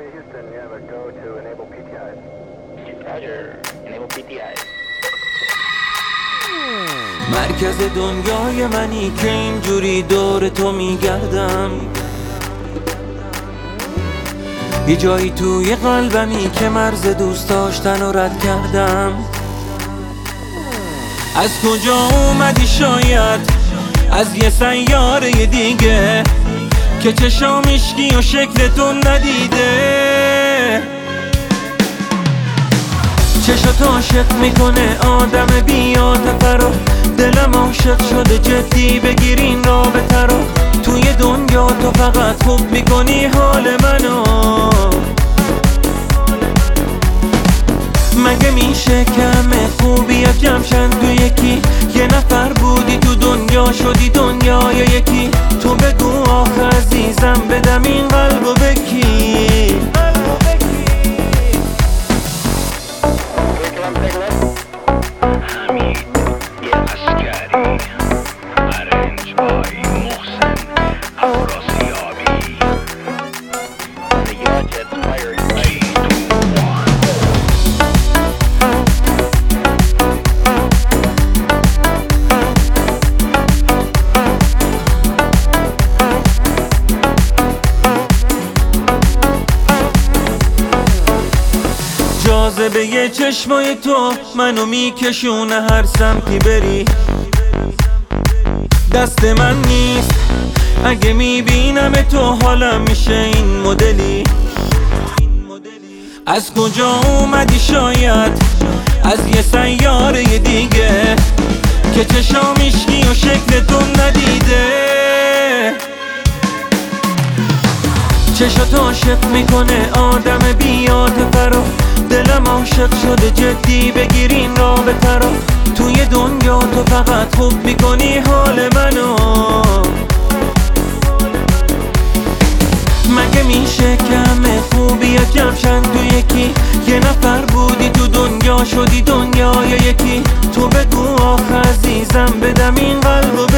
Miami, Houston, you have a go to enable PTIs. Roger. Enable PTIs. مرکز دنیای منی که اینجوری دور تو میگردم یه جایی توی قلبمی که مرز دوست داشتن و رد کردم از کجا اومدی شاید از یه سیاره دیگه که چشام اشکی و شکلتون ندیده. چشات عاشق می‌کنه آدم بیاتفه رو. دلم عاشق شده جدی بگیرین رابطه رو. توی دنیا تو فقط خوب می‌کنی حال منو. مگه میشه کم خوبی یا جمشن بدم این قلب و بکی. Curriculum, جاذبه یه چشمای تو منو میکشونه هر سمتی بری. دست من نیست. اگه می‌بینم تو حالم میشه این مدلی. از کجا اومدی شاید؟ از یه سیاره دیگه. که چشام چشات عاشق می‌کنه. آدم بیاتفه رو دلم عاشق شده. جدی بگیرین رابطه رو توی دنیا تو فقط خوب می‌کنی حال منو. مگه میشه کم خوبی یا جمشن تو یکی یه نفر بودی تو دنیا شدی دنیا یا یکی. تو بگو آخه عزیزم بدم این قلب